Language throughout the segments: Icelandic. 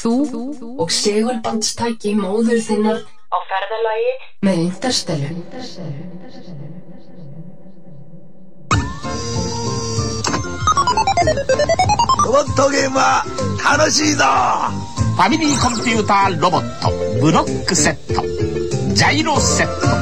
Þú og segulbandstæki móður þinnar á ferðalagi með índarstelu. 로봇토게임과 타노시다 파미리 컴퓨터 로봇 브로크 세트 자이로 세트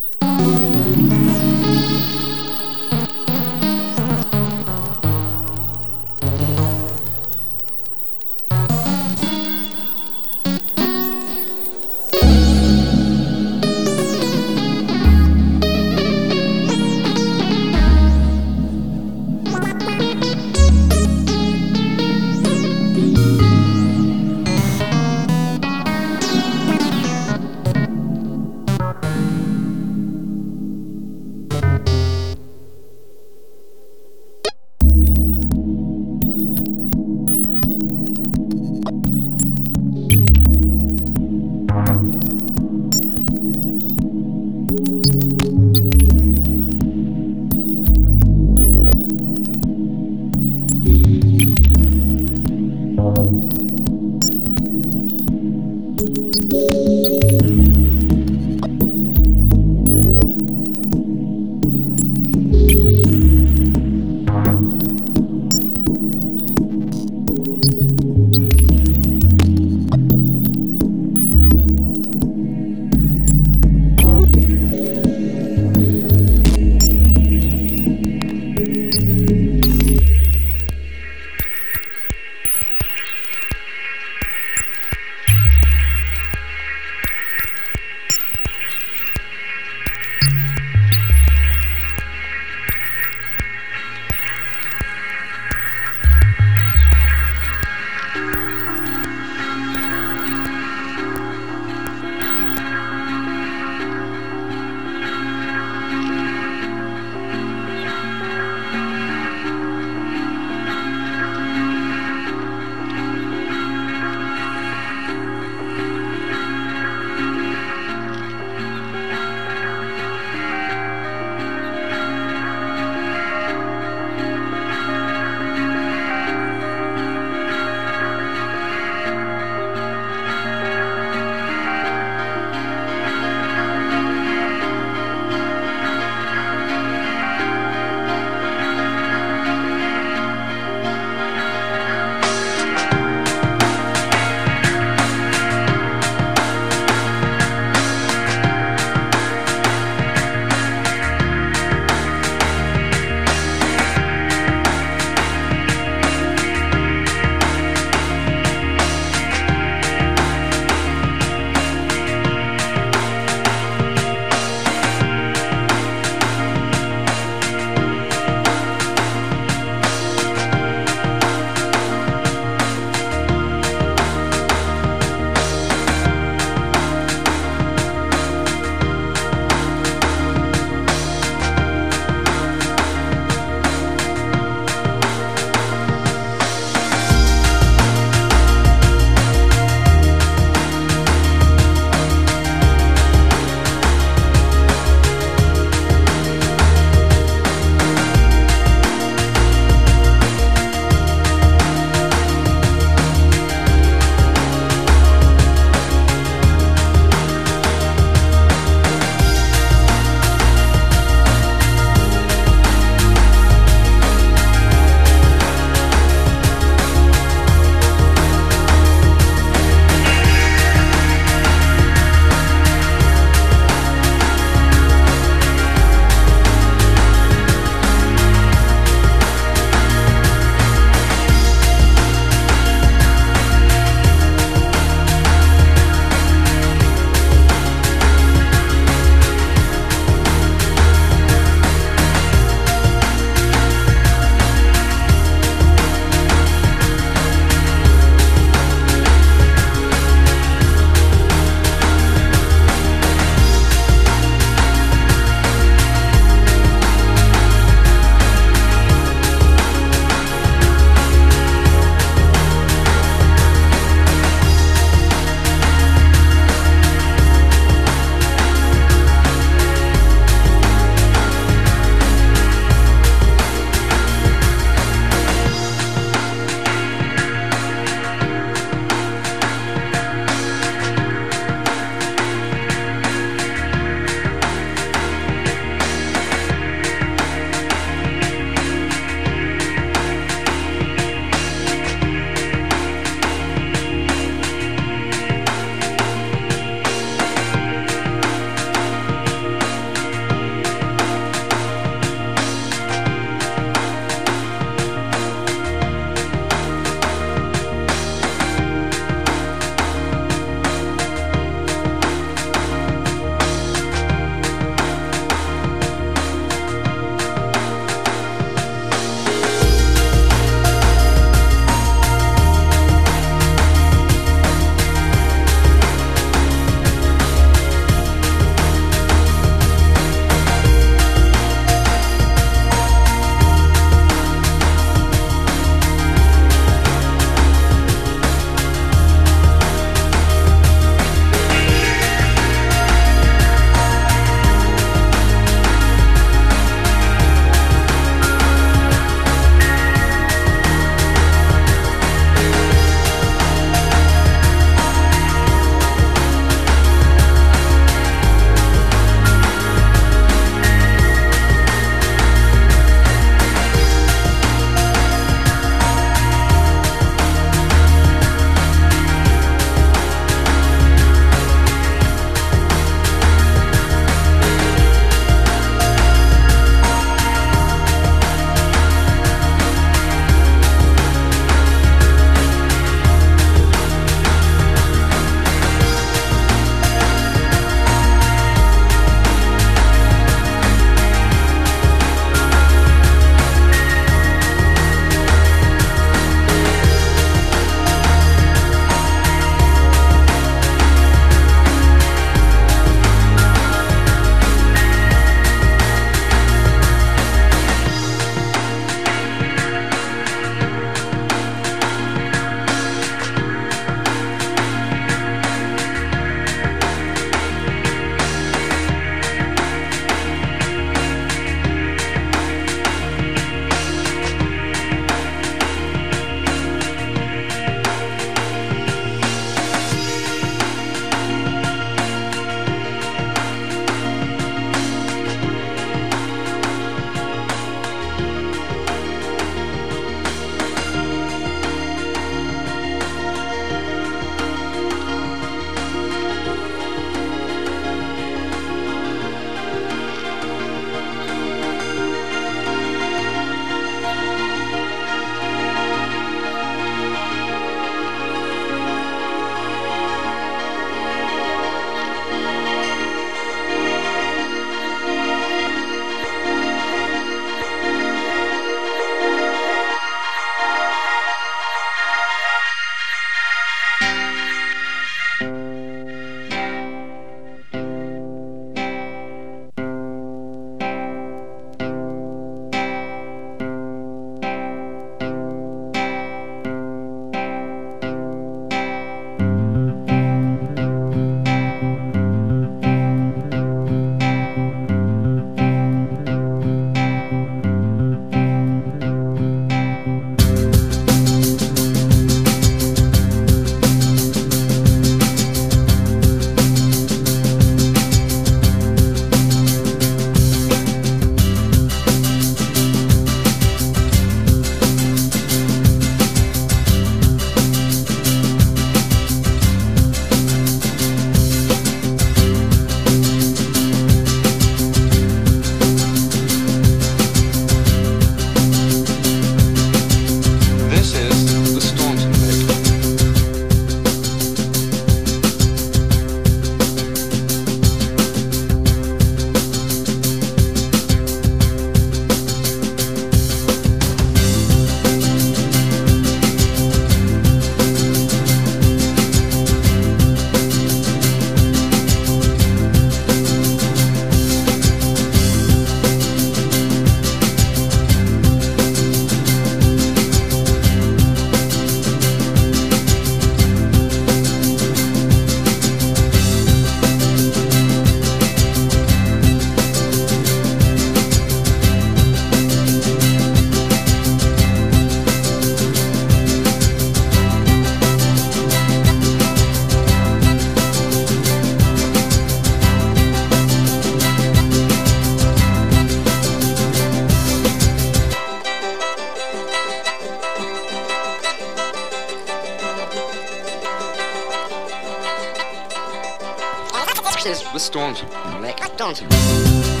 crashes with storms. Like that don't.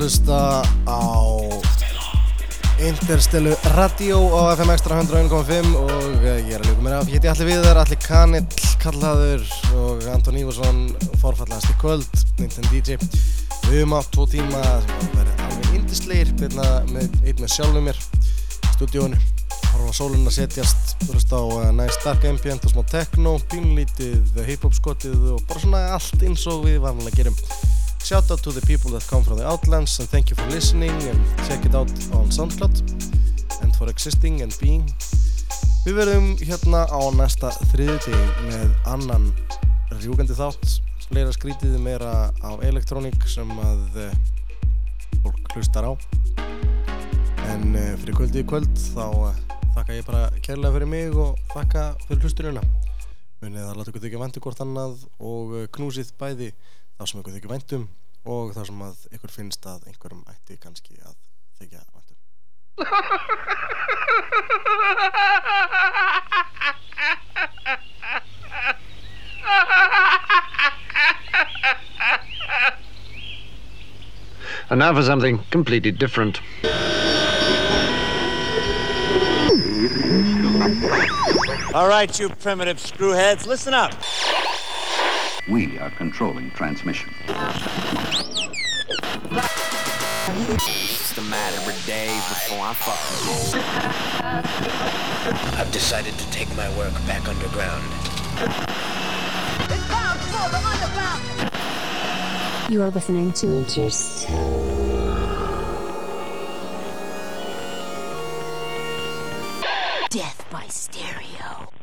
að hlusta á Interstellu Radio á FM Extra 101.5 og eh, ég er að ljúka mér af. Ég heiti Alli Viðar, Alli Kanill, kallaður og Anton Ívarsson, forfallast í kvöld, Nintendo DJ. Við höfum átt tvo tíma sem var verið alveg indisleir, einn með sjálfum mér stúdíónu. Horfa sólun að setjast, veist á uh, nice dark ambient og smá techno, pínlítið hip-hop skotið og bara svona allt eins og við vanlega gerum. Shout out to the people that come from the Outlands and thank you for listening and check it out on SoundCloud and for existing and being. Við verðum hérna á næsta þriðuti með annan rjúgandi þátt, fleira skrítið meira á elektrónik sem að uh, fólk hlustar á. En uh, fyrir kvöldi í kvöld þá uh, þakka ég bara kærlega fyrir mig og þakka fyrir hlusturina. Munið að láta ykkur þykja vandu hvort annað og knúsið bæði þá sem ykkur þykju væntum og þá sem að ykkur finnst að einhverjum ætti kannski að þykja væntum. And now for something completely different. All right, you primitive screwheads, listen up. We are controlling transmission. What's the matter every day before I fuck I've decided to take my work back underground. You are listening to Death by Stereo.